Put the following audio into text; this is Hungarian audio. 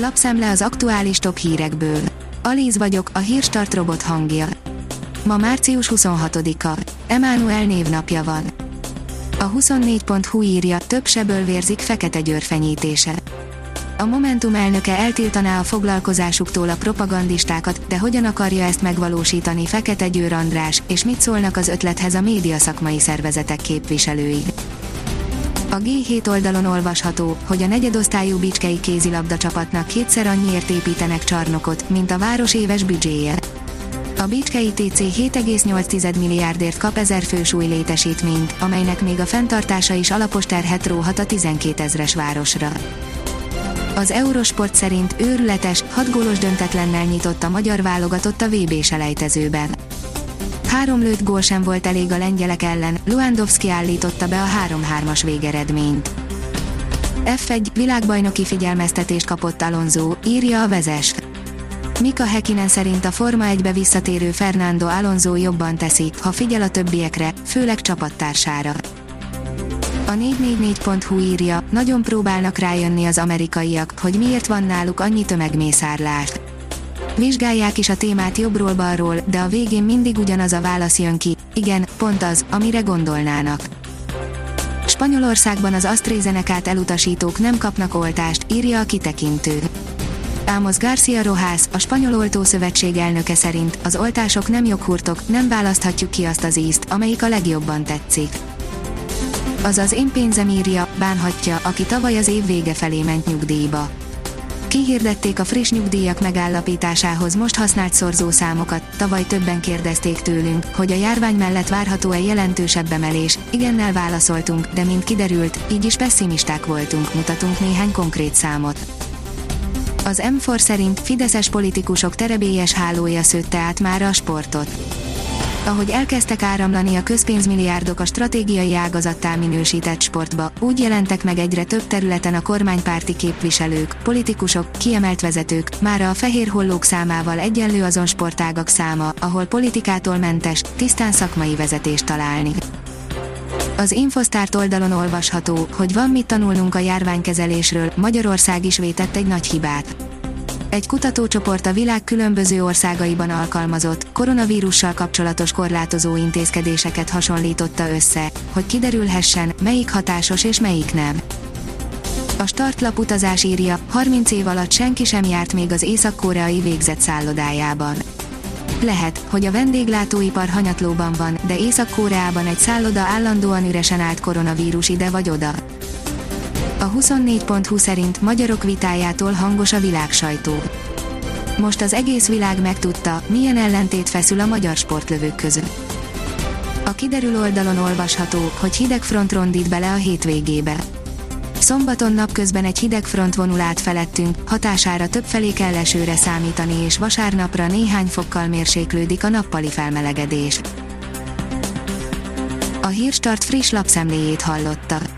Lapszemle az aktuális top hírekből. Alíz vagyok, a hírstart robot hangja. Ma március 26-a. Emánuel névnapja van. A 24.hu írja, több seből vérzik Fekete Győr fenyítése. A Momentum elnöke eltiltaná a foglalkozásuktól a propagandistákat, de hogyan akarja ezt megvalósítani Fekete Győr András, és mit szólnak az ötlethez a média szakmai szervezetek képviselői. A G7 oldalon olvasható, hogy a negyedosztályú Bicskei kézilabda csapatnak kétszer annyiért építenek csarnokot, mint a város éves büdzséje. A Bicskei TC 7,8 milliárdért kap ezer fős új létesítményt, amelynek még a fenntartása is alapos terhet róhat a 12 ezres városra. Az Eurosport szerint őrületes, 6 gólos döntetlennel nyitott a magyar válogatott a VB selejtezőben. Három lőtt gól sem volt elég a lengyelek ellen, Luandowski állította be a 3-3-as végeredményt. F1 világbajnoki figyelmeztetést kapott Alonso, írja a vezes. Mika Hekinen szerint a Forma 1-be visszatérő Fernando Alonso jobban teszi, ha figyel a többiekre, főleg csapattársára. A 444.hu írja, nagyon próbálnak rájönni az amerikaiak, hogy miért van náluk annyi tömegmészárlás. Vizsgálják is a témát jobbról-balról, de a végén mindig ugyanaz a válasz jön ki, igen, pont az, amire gondolnának. Spanyolországban az AstraZeneca-t elutasítók nem kapnak oltást, írja a kitekintő. Ámos Garcia Rohász, a Spanyol Oltószövetség elnöke szerint az oltások nem joghurtok, nem választhatjuk ki azt az ízt, amelyik a legjobban tetszik. Azaz én pénzem írja, bánhatja, aki tavaly az év vége felé ment nyugdíjba. Kihirdették a friss nyugdíjak megállapításához most használt szorzószámokat, tavaly többen kérdezték tőlünk, hogy a járvány mellett várható-e jelentősebb emelés, igennel válaszoltunk, de mint kiderült, így is pessimisták voltunk, mutatunk néhány konkrét számot. Az M4 szerint fideszes politikusok terebélyes hálója szőtte át már a sportot ahogy elkezdtek áramlani a közpénzmilliárdok a stratégiai ágazattá minősített sportba, úgy jelentek meg egyre több területen a kormánypárti képviselők, politikusok, kiemelt vezetők, már a fehér hollók számával egyenlő azon sportágak száma, ahol politikától mentes, tisztán szakmai vezetést találni. Az Infosztárt oldalon olvasható, hogy van mit tanulnunk a járványkezelésről, Magyarország is vétett egy nagy hibát egy kutatócsoport a világ különböző országaiban alkalmazott, koronavírussal kapcsolatos korlátozó intézkedéseket hasonlította össze, hogy kiderülhessen, melyik hatásos és melyik nem. A startlap utazás írja, 30 év alatt senki sem járt még az észak-koreai végzett szállodájában. Lehet, hogy a vendéglátóipar hanyatlóban van, de Észak-Koreában egy szálloda állandóan üresen állt koronavírus ide vagy oda. A 24.20 szerint magyarok vitájától hangos a világsajtó. Most az egész világ megtudta, milyen ellentét feszül a magyar sportlövők között. A kiderül oldalon olvasható, hogy hideg front rondít bele a hétvégébe. Szombaton napközben egy hideg front vonul át felettünk, hatására többfelé kell esőre számítani és vasárnapra néhány fokkal mérséklődik a nappali felmelegedés. A Hírstart friss lapszemléjét hallotta.